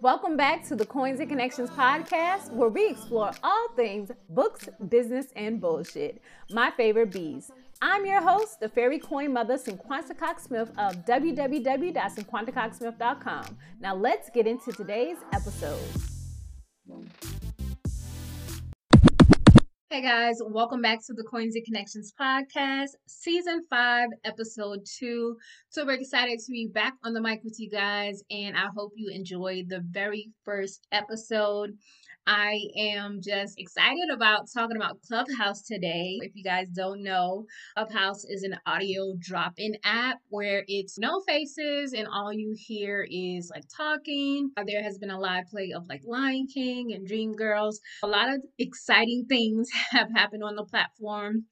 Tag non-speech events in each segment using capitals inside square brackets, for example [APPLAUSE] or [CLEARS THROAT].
Welcome back to the Coins and Connections podcast, where we explore all things books, business, and bullshit. My favorite bees. I'm your host, the fairy coin mother, Cinquanta Cox Smith of www.cinquantacoxsmith.com. Now let's get into today's episode. Hey guys, welcome back to the Coins and Connections podcast, season five, episode two. So we're excited to be back on the mic with you guys, and I hope you enjoyed the very first episode. I am just excited about talking about Clubhouse today. If you guys don't know, Clubhouse is an audio drop in app where it's no faces and all you hear is like talking. Uh, there has been a live play of like Lion King and Dreamgirls. A lot of exciting things [LAUGHS] have happened on the platform.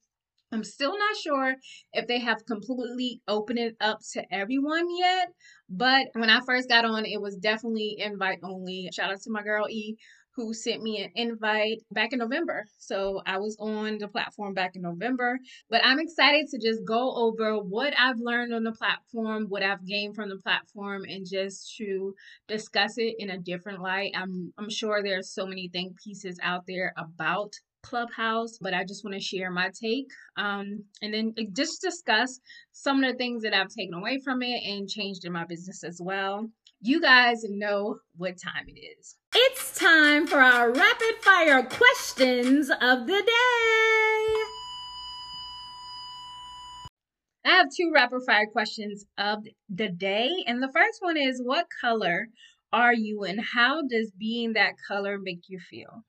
I'm still not sure if they have completely opened it up to everyone yet, but when I first got on, it was definitely invite only. Shout out to my girl E who sent me an invite back in November. So I was on the platform back in November, but I'm excited to just go over what I've learned on the platform, what I've gained from the platform, and just to discuss it in a different light. I'm I'm sure there's so many think pieces out there about Clubhouse, but I just want to share my take um, and then just discuss some of the things that I've taken away from it and changed in my business as well. You guys know what time it is. It's time for our rapid fire questions of the day. I have two rapid fire questions of the day. And the first one is What color are you and how does being that color make you feel?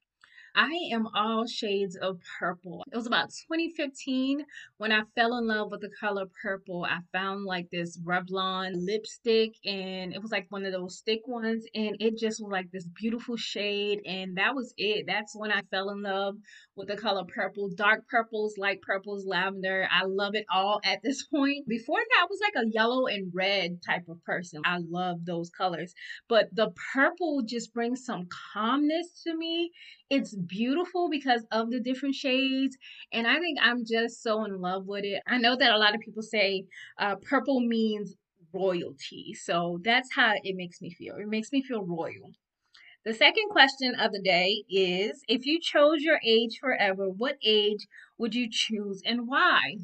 I am all shades of purple. It was about 2015 when I fell in love with the color purple. I found like this Revlon lipstick and it was like one of those stick ones and it just was like this beautiful shade and that was it. That's when I fell in love with the color purple, dark purples, light purples, lavender. I love it all at this [LAUGHS] point. Before that, I was like a yellow and red type of person. I love those colors, but the purple just brings some calmness to me it's beautiful because of the different shades, and I think I'm just so in love with it. I know that a lot of people say uh, purple means royalty, so that's how it makes me feel. It makes me feel royal. The second question of the day is if you chose your age forever, what age would you choose and why?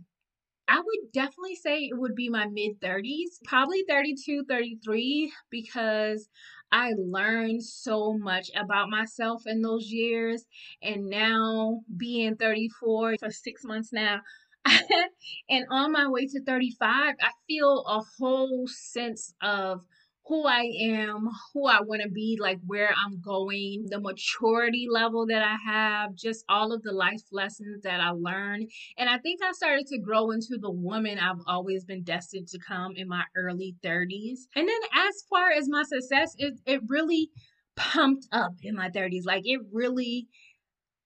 I would definitely say it would be my mid 30s, probably 32, 33, because I learned so much about myself in those years. And now, being 34 for six months now, [LAUGHS] and on my way to 35, I feel a whole sense of who I am, who I want to be, like where I'm going, the maturity level that I have, just all of the life lessons that I learned. And I think I started to grow into the woman I've always been destined to come in my early 30s. And then as far as my success, it, it really pumped up in my 30s. Like it really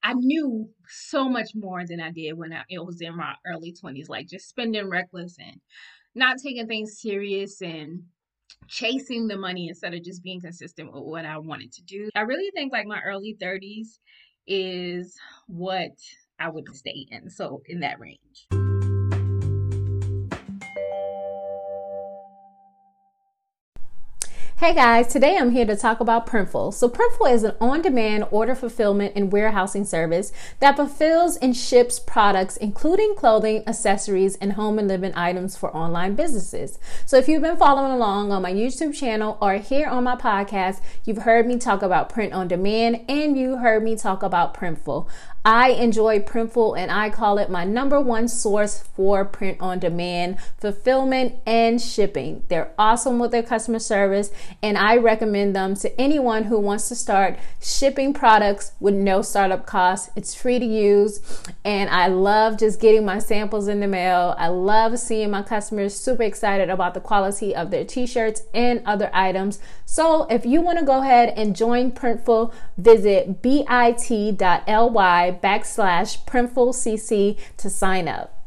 I knew so much more than I did when I, it was in my early 20s, like just spending reckless and not taking things serious and chasing the money instead of just being consistent with what I wanted to do. I really think like my early 30s is what I would stay in. So in that range. Hey guys, today I'm here to talk about Printful. So, Printful is an on demand order fulfillment and warehousing service that fulfills and ships products, including clothing, accessories, and home and living items for online businesses. So, if you've been following along on my YouTube channel or here on my podcast, you've heard me talk about print on demand and you heard me talk about Printful. I enjoy Printful and I call it my number one source for print on demand fulfillment and shipping. They're awesome with their customer service and I recommend them to anyone who wants to start shipping products with no startup costs. It's free to use and I love just getting my samples in the mail. I love seeing my customers super excited about the quality of their t-shirts and other items. So if you want to go ahead and join Printful, visit bit.ly backslash printfulcc to sign up.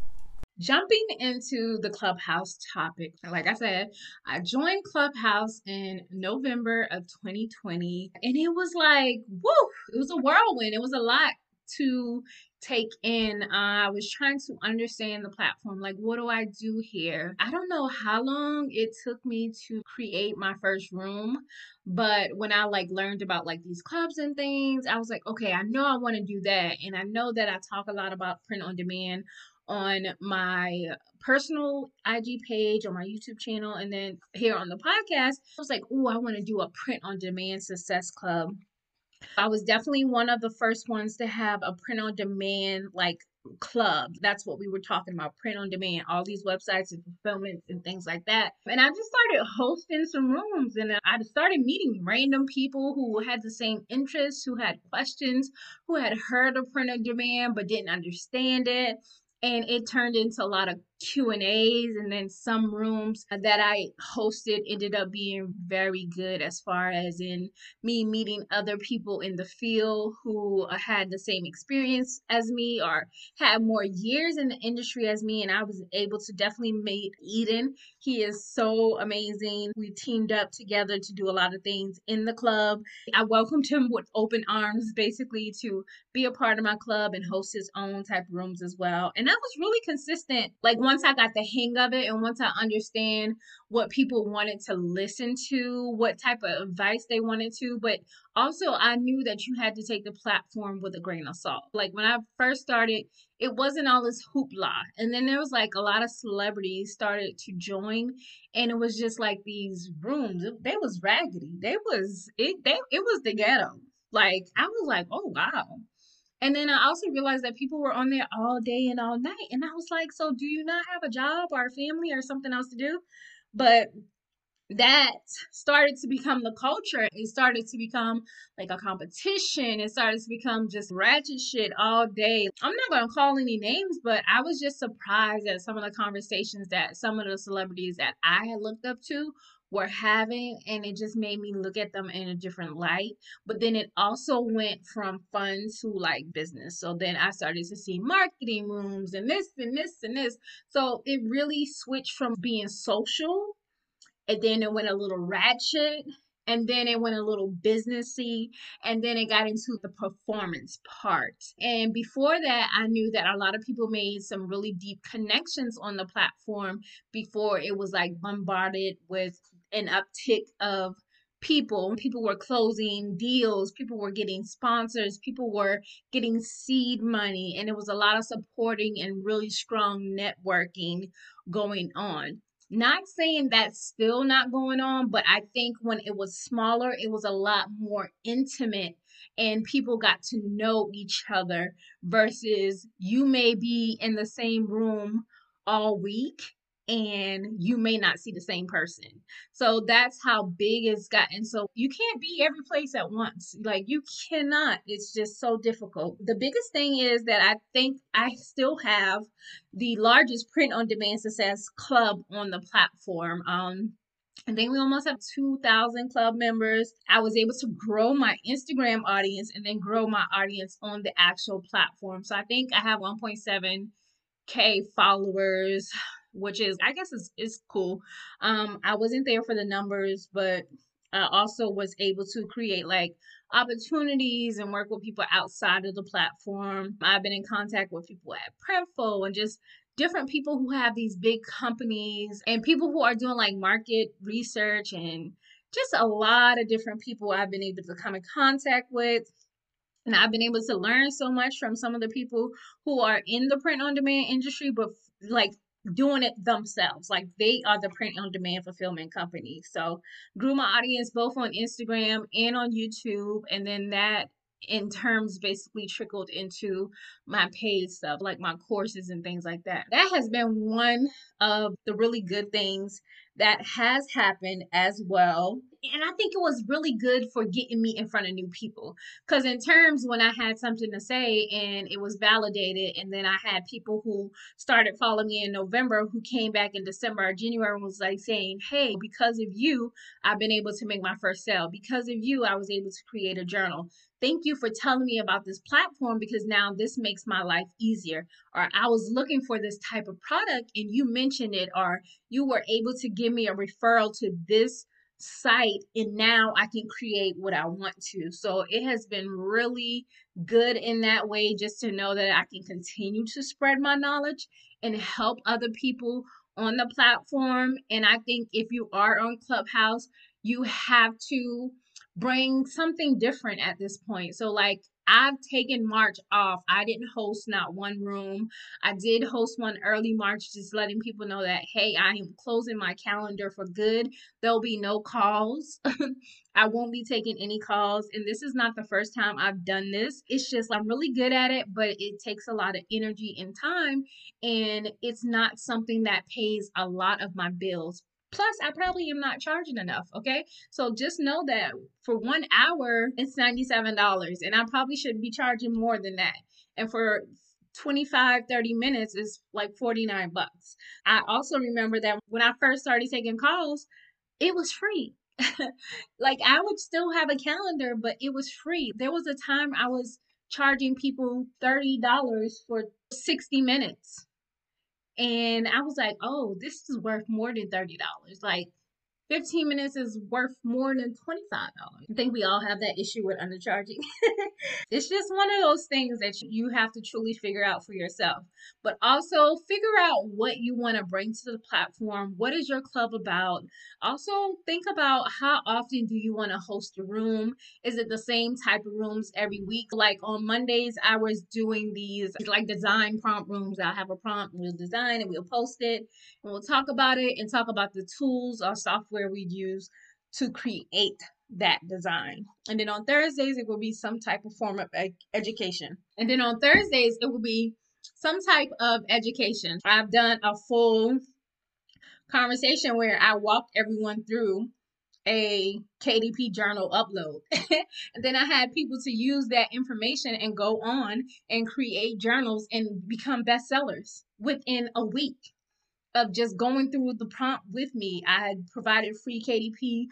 Jumping into the Clubhouse topic, like I said, I joined Clubhouse in November of 2020, and it was like, woo, it was a whirlwind. It was a lot to take in. Uh, I was trying to understand the platform. Like, what do I do here? I don't know how long it took me to create my first room, but when I like learned about like these clubs and things, I was like, okay, I know I want to do that, and I know that I talk a lot about print on demand on my personal IG page on my YouTube channel and then here on the podcast. I was like, oh, I want to do a print on demand success club I was definitely one of the first ones to have a print on demand like club. That's what we were talking about print on demand, all these websites and fulfillment and things like that. And I just started hosting some rooms and I started meeting random people who had the same interests, who had questions, who had heard of print on demand but didn't understand it and it turned into a lot of q and a's and then some rooms that i hosted ended up being very good as far as in me meeting other people in the field who had the same experience as me or had more years in the industry as me and i was able to definitely meet eden. He is so amazing. We teamed up together to do a lot of things in the club. I welcomed him with open arms basically to be a part of my club and host his own type of rooms as well. And that was really consistent. Like once I got the hang of it and once I understand what people wanted to listen to, what type of advice they wanted to, but also I knew that you had to take the platform with a grain of salt. Like when I first started, it wasn't all this hoopla. And then there was like a lot of celebrities started to join and it was just like these rooms. They was raggedy. They was it they it was the ghetto. Like I was like, "Oh wow." And then I also realized that people were on there all day and all night. And I was like, so do you not have a job or a family or something else to do? But that started to become the culture. It started to become like a competition. It started to become just ratchet shit all day. I'm not going to call any names, but I was just surprised at some of the conversations that some of the celebrities that I had looked up to were having and it just made me look at them in a different light. But then it also went from fun to like business. So then i started to see marketing rooms and this and this and this. So it really switched from being social and then it went a little ratchet and then it went a little businessy and then it got into the performance part. And before that i knew that a lot of people made some really deep connections on the platform before it was like bombarded with an uptick of people. People were closing deals people were getting sponsors people were getting seed money and it was a lot of supporting and really strong networking going on. Not saying that's still not going on, but I think when it was smaller, it was a lot more intimate and people got to know each other versus you may be in the same room all week and you may not see the same person. So that's how big it's gotten. So you can't be every place at once. Like you cannot. It's just so difficult. The biggest thing is that I think I still have the largest print on demand success club on the platform. Um I think we almost have 2,000 club members. I was able to grow my Instagram audience and then grow my audience on the actual platform. So I think I have 1.7K followers which is I guess is is cool. Um, I wasn't there for the numbers, but I also was able to create like opportunities and work with people outside of the platform. I've been in contact with people at Printful and just different people who have these big companies and people who are doing like market research and just a lot of different people I've been able to come in contact with. And I've been able to learn so much from some of the people who are in the print on demand industry, but like doing it themselves. Like they are the print on demand fulfillment company. So grew my audience both on Instagram and on YouTube. And then that in terms basically trickled into my paid stuff, like my courses and things like that. That has been one of the really good things that has happened as well. And I think it was really good for getting me in front of new people. Because, in terms when I had something to say and it was validated, and then I had people who started following me in November who came back in December or January and was like saying, Hey, because of you, I've been able to make my first sale. Because of you, I was able to create a journal thank you for telling me about this platform because now this makes my life easier. Or I was looking for this type of product and you mentioned it, or you were able to give me a referral to this site and now I can create what I want to. So it has been really good in that way just to know that I can continue to spread my knowledge and help other people on the platform. And I think if you are on Clubhouse, you have to bring something different at this point. So, like, I've taken March off. I didn't host not one room. I did host one early March, just letting people know that, hey, I am closing my calendar for good. There'll be no calls. [LAUGHS] I won't be taking any calls. And this is not the first time I've done this. It's just I'm really good at it, but it takes a lot of energy and time. And it's not something that pays a lot of my bills. Plus, I probably am not charging enough. Okay. So just know that for one hour, it's $97. And I probably should be charging more than that. And for 25 30 minutes is like 49 bucks i also remember that when i first started taking calls it was free [LAUGHS] like i would still have a calendar but it was free there was a time i was charging people $30 for 60 minutes and I was like, oh, this is worth more than $30. Like, 15 minutes is worth more than $25. I think we all have that issue with undercharging. [LAUGHS] it's just one of those things that you have to truly figure out for yourself. But also figure out what you want to bring to the platform. What is your club about? Also think about how often do you want to host a room? Is it the same type of rooms every week? Like on Mondays, I was doing these like design prompt rooms. I'll have a prompt, we'll design it, we'll post it, and we'll talk about it and talk about the tools or software software we'd use to create that design. And then on Thursdays, it will be some type of form of ed- education. And then on Thursdays, it will be some type of education. I've done a full conversation where I walked everyone through a KDP journal upload. [LAUGHS] and then I had people to use that information and go on and create journals and become bestsellers within a week of just going through the prompt with me. I had provided free KDP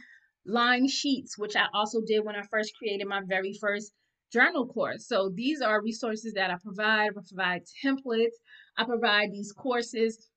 line sheets, which I also did when I first created my very first journal course. So these are resources that I provide. I provide templates. I provide these courses.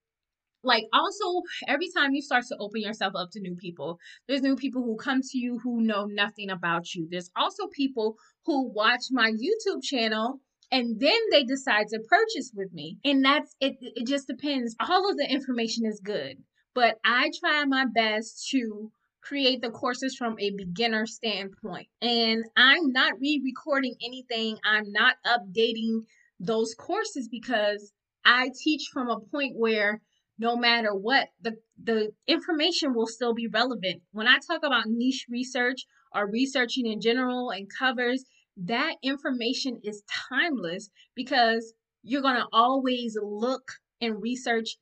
Like also every time you start to open yourself up to new people, there's new people who come to you who know nothing about you. There's also people who watch my YouTube channel and then they decide to purchase with me. And that's it it just depends. All of the information is good but i try my best to create the courses from a beginner standpoint. And i'm not re-recording anything. I'm not updating those courses because i teach from a point where no matter what the the information will still be relevant. When i talk about niche research or researching in general and covers that information is timeless because you're going to always look and research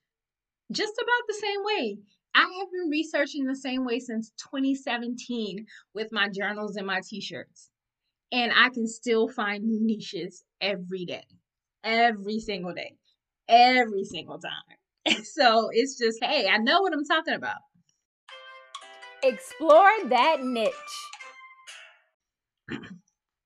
just about the same way. I have been researching the same way since 2017 with my journals and my t shirts. And I can still find new niches every day, every single day, every single time. [LAUGHS] so it's just, hey, I know what I'm talking about. Explore that niche [CLEARS THROAT]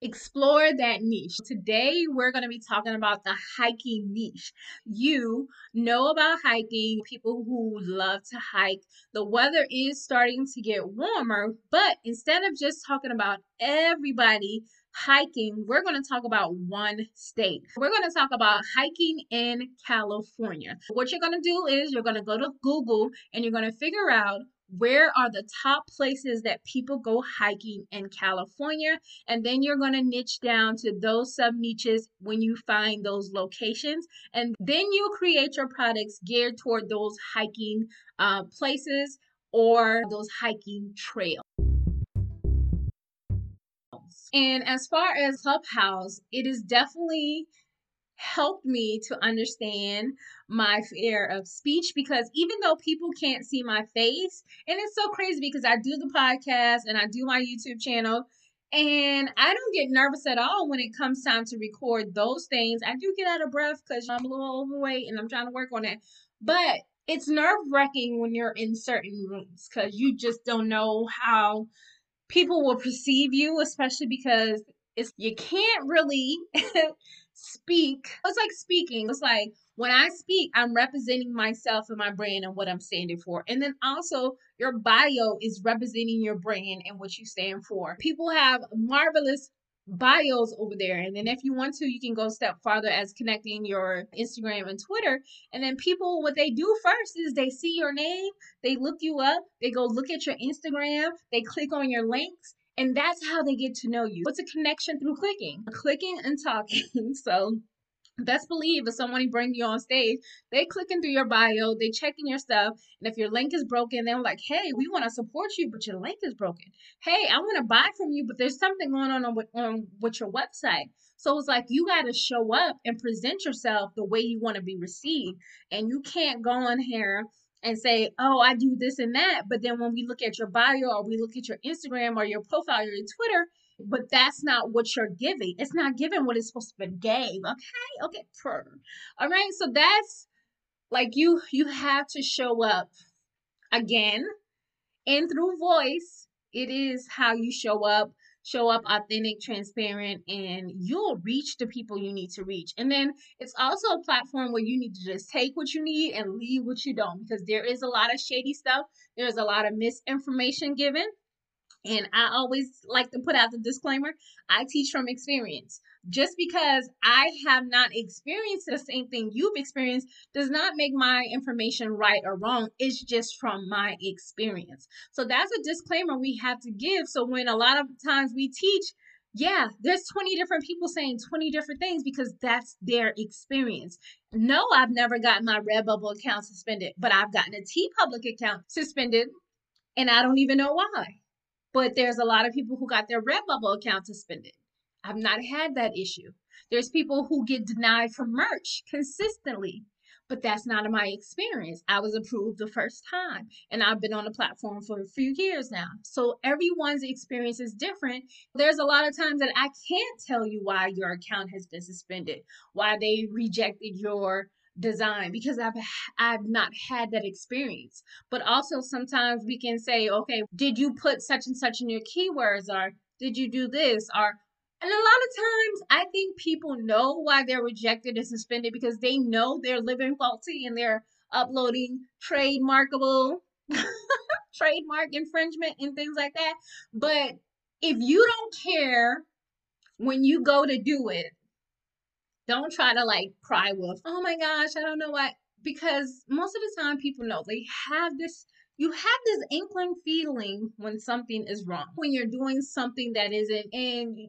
explore that niche. Today, we're going to be talking about the hiking niche. You know about hiking, people who love to hike. The weather is starting to get warmer, but instead of just talking about everybody hiking, we're going to talk about one state. We're going to talk about hiking in California. What you're going to do is you're going to go to Google and you're going to figure out where are the top places that people go hiking in California? And then you're going to niche down to those sub niches when you find those locations. And then you create your products geared toward those hiking uh, places or those hiking trails. And as far as Clubhouse, it is definitely helped me to understand my fear of speech because even though people can't see my face, and it's so crazy because I do the podcast and I do my YouTube channel, and I don't get nervous at all when it comes time to record those things. I do get out of breath because I'm a little overweight and I'm trying to work on it. But it's nerve wracking when you're in certain rooms because you just don't know how people will perceive you, especially because it's you can't really [LAUGHS] speak. It's like speaking. It's like when I speak, I'm representing myself and my brand and what I'm standing for. And then also, your bio is representing your brand and what you stand for. People have marvelous bios over there. And then if you want to, you can go step farther as connecting your Instagram and Twitter. And then people, what they do first is they see your name, they look you up, they go look at your Instagram, they click on your links. And that's how they get to know you. It's a connection through clicking, clicking and talking. [LAUGHS] so best believe if someone brings you on stage, they clicking through your bio, they checking your stuff, and if your link is broken, they're like, "Hey, we want to support you, but your link is broken. Hey, I want to buy from you, but there's something going on with, on with your website." So it's like you got to show up and present yourself the way you want to be received, and you can't go on here and say, "Oh, I do this and that," but then when we look at your bio or we look at your Instagram or your profile or your Twitter, but that's not what you're giving. It's not giving what it's supposed to be gave. Okay, okay. All right, so that's like you you have to show up again, and through voice, it is how you show up. Show up authentic, transparent, and you'll reach the people you need to reach. And then it's also a platform where you need to just take what you need and leave what you don't because there is a lot of shady stuff. There's a lot of misinformation given and I always like to put out the disclaimer I teach from experience. Just because I have not experienced the same thing you've experienced does not make my information right or wrong. It's just from my experience. So that's a disclaimer we have to give. So when a lot of times we teach, yeah, there's 20 different people saying 20 different things because that's their experience. No, I've never gotten my Redbubble account suspended, but I've gotten a TeePublic account suspended and I don't even know why but there's a lot of people who got their Redbubble account suspended. I've not had that issue. There's people who get denied from merch consistently, but that's not in my experience. I was approved the first time, and I've been on the platform for a few years now. So everyone's experience is different. There's a lot of times that I can't tell you why your account has been suspended, why they rejected your design because I've I've not had that experience. But also sometimes we can say, okay, did you put such and such in your keywords or did you do this or and a lot of times I think people know why they're rejected and suspended because they know they're living faulty and they're uploading trademarkable [LAUGHS] trademark infringement and things like that. But if you don't care when you go to do it, don't try to like cry wolf. Oh my gosh, I don't know why. Because most of the time people know they have this you have this inkling feeling when something is wrong. When you're doing something that isn't and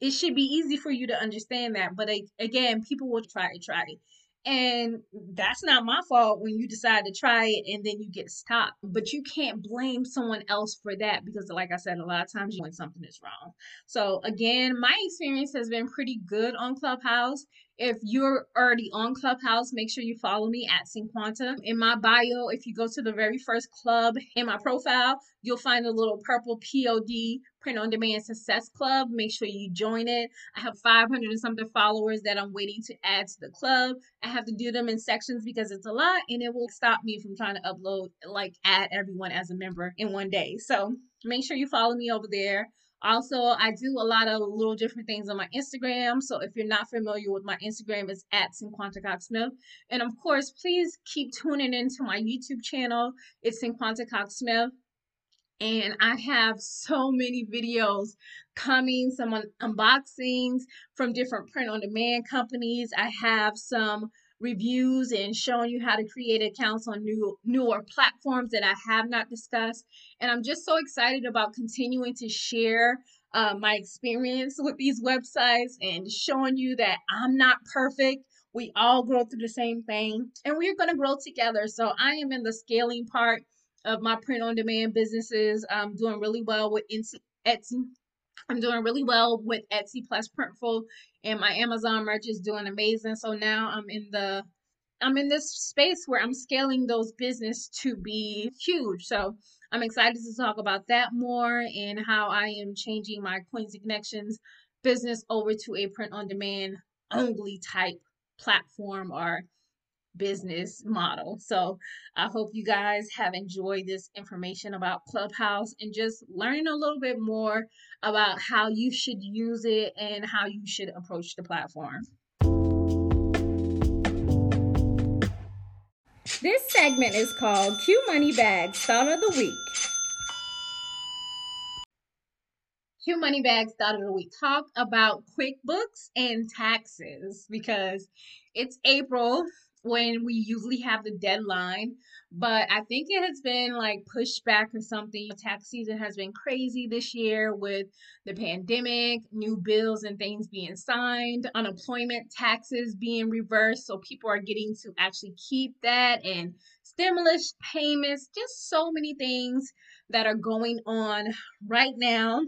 it should be easy for you to understand that. But again, people will try to try it. And that's not my fault when you decide to try it and then you get stopped. But you can't blame someone else for that because, like I said, a lot of times when something is wrong. So, again, my experience has been pretty good on Clubhouse. If you're already on Clubhouse, make sure you follow me at Cinquanta. In my bio, if you go to the very first club in my profile, you'll find a little purple POD print on demand success club. Make sure you join it. I have 500 and something followers that I'm waiting to add to the club. I have to do them in sections because it's a lot and it will stop me from trying to upload, like, add everyone as a member in one day. So make sure you follow me over there. Also, I do a lot of little different things on my Instagram. So if you're not familiar with my Instagram, it's at Cinquanta Cox Smith. And of course, please keep tuning into my YouTube channel. It's Cinquanta Cox Smith. And I have so many videos coming, some un- unboxings from different print on demand companies. I have some reviews and showing you how to create accounts on new newer platforms that I have not discussed. And I'm just so excited about continuing to share uh, my experience with these websites and showing you that I'm not perfect. We all grow through the same thing and we're going to grow together. So I am in the scaling part of my print on demand businesses. I'm doing really well with Etsy. I'm doing really well with Etsy plus Printful, and my Amazon merch is doing amazing. So now I'm in the I'm in this space where I'm scaling those business to be huge. So I'm excited to talk about that more and how I am changing my Coins Connections business over to a print on demand only type platform or business model. So I hope you guys have enjoyed this information about Clubhouse and just learning a little bit more about how you should use it and how you should approach the platform. This segment is called Q Money Bags Thought of the Week. Q Money Bags Thought of the Week. Talk about QuickBooks and taxes because it's April when we usually have the deadline. But I think it has been like pushed back or something. Tax season has been crazy this year with the pandemic, new bills and things being signed, unemployment taxes being reversed. So people are getting to actually keep that and stimulus payments, just so many things that are going on right now.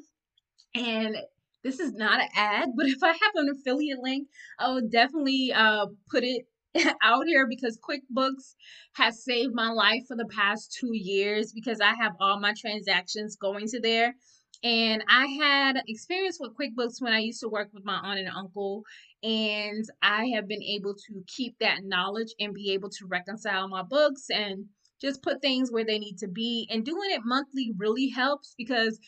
And this is not an ad, but if I have an affiliate link, I will definitely uh, put it [LAUGHS] out here because QuickBooks has saved my life for the past two years because I have all my transactions going to there. And I had experience with QuickBooks when I used to work with my aunt and uncle. And I have been able to keep that knowledge and be able to reconcile my books and just put things where they need to be. And doing it monthly really helps because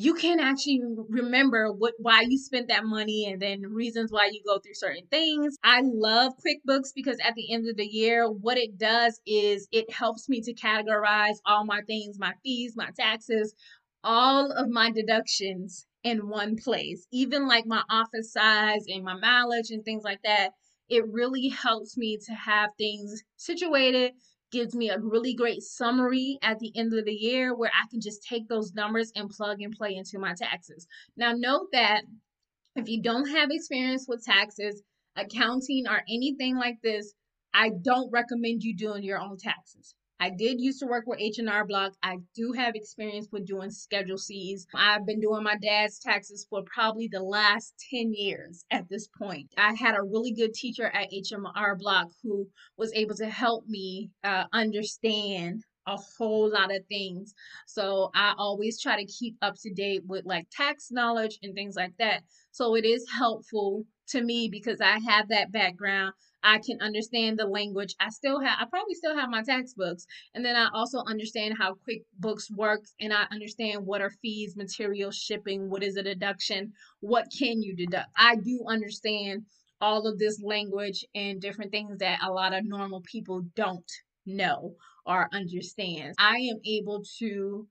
you can actually remember what why you spent that money and then reasons why you go through certain things. I love QuickBooks because at the end of the year, what it does is it helps me to categorize all my things, my fees, my taxes, all of my deductions in one place. Even like my office size and my mileage and things like that. It really helps me to have things situated gives me a really great summary at the end of the year where I can just take those numbers and plug and play into my taxes. Now, note that if you don't have experience with taxes, accounting, or anything like this, I don't recommend you doing your own taxes. I did used to work with H&R Block. I do have experience with doing Schedule Cs. I've been doing my dad's taxes for probably the last 10 years at this point. I had a really good teacher at H&R Block who was able to help me uh, understand a whole lot of things. So I always try to keep up to date with like tax knowledge and things like that. So it is helpful to me because I have that background. I can understand the language. I still have, I probably still have my textbooks. And then I also understand how QuickBooks works and I understand what are fees, material, shipping, what is a deduction, what can you deduct. I do understand all of this language and different things that a lot of normal people don't know or understand. I am able to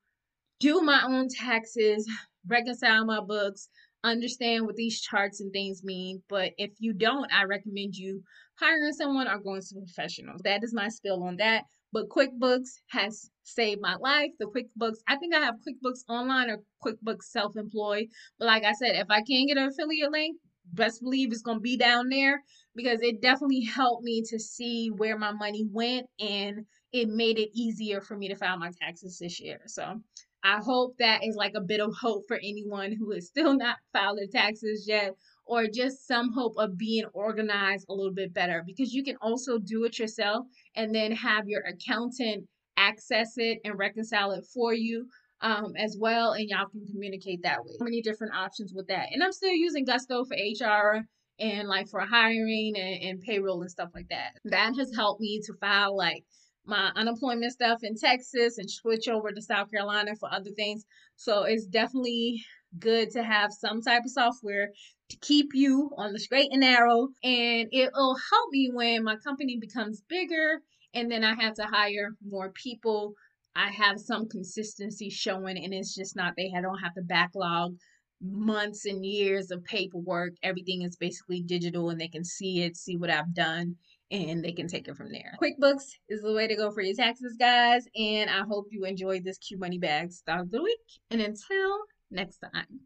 do my own taxes, reconcile my books, understand what these charts and things mean. But if you don't, I recommend you hiring someone or going to professionals. That is my spill on that. But QuickBooks has saved my life. The QuickBooks, I think I have QuickBooks Online or QuickBooks Self Employed. But like I said, if I can't get an affiliate link, best believe it's going to be down there because it definitely helped me to see where my money went and it made it easier for me to file my taxes this year. So I hope that is like a bit of hope for anyone who is still [LAUGHS] not filed their taxes yet or just some hope of being organized a little bit better because you can also do it yourself and then have your accountant access it and reconcile it for you um, as well and y'all can communicate that way. Many different options with that. And I'm still using Gusto for HR and like for hiring and, and payroll and stuff like that. That has helped me to file like my unemployment stuff in Texas and switch over to South Carolina for other things. So it's definitely good to have some type of software to keep you on the straight and narrow. And it'll help me when my company becomes bigger and then I have to hire more people. I have some consistency showing, and it's just not, they don't have to backlog months and years of paperwork. Everything is basically digital and they can see it, see what I've done, and they can take it from there. QuickBooks is the way to go for your taxes, guys. And I hope you enjoyed this Q Money Bag start of the week. And until next time.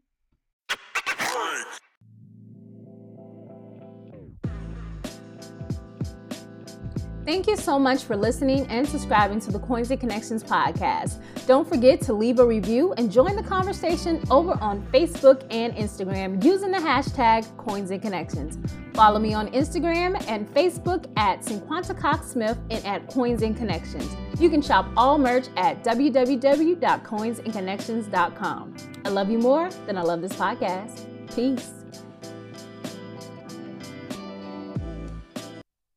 Thank you so much for listening and subscribing to the Coins and Connections podcast. Don't forget to leave a review and join the conversation over on Facebook and Instagram using the hashtag Coins and Connections. Follow me on Instagram and Facebook at Cinquanta Cox Smith and at Coins and Connections. You can shop all merch at www.coinsandconnections.com. I love you more than I love this podcast. Peace.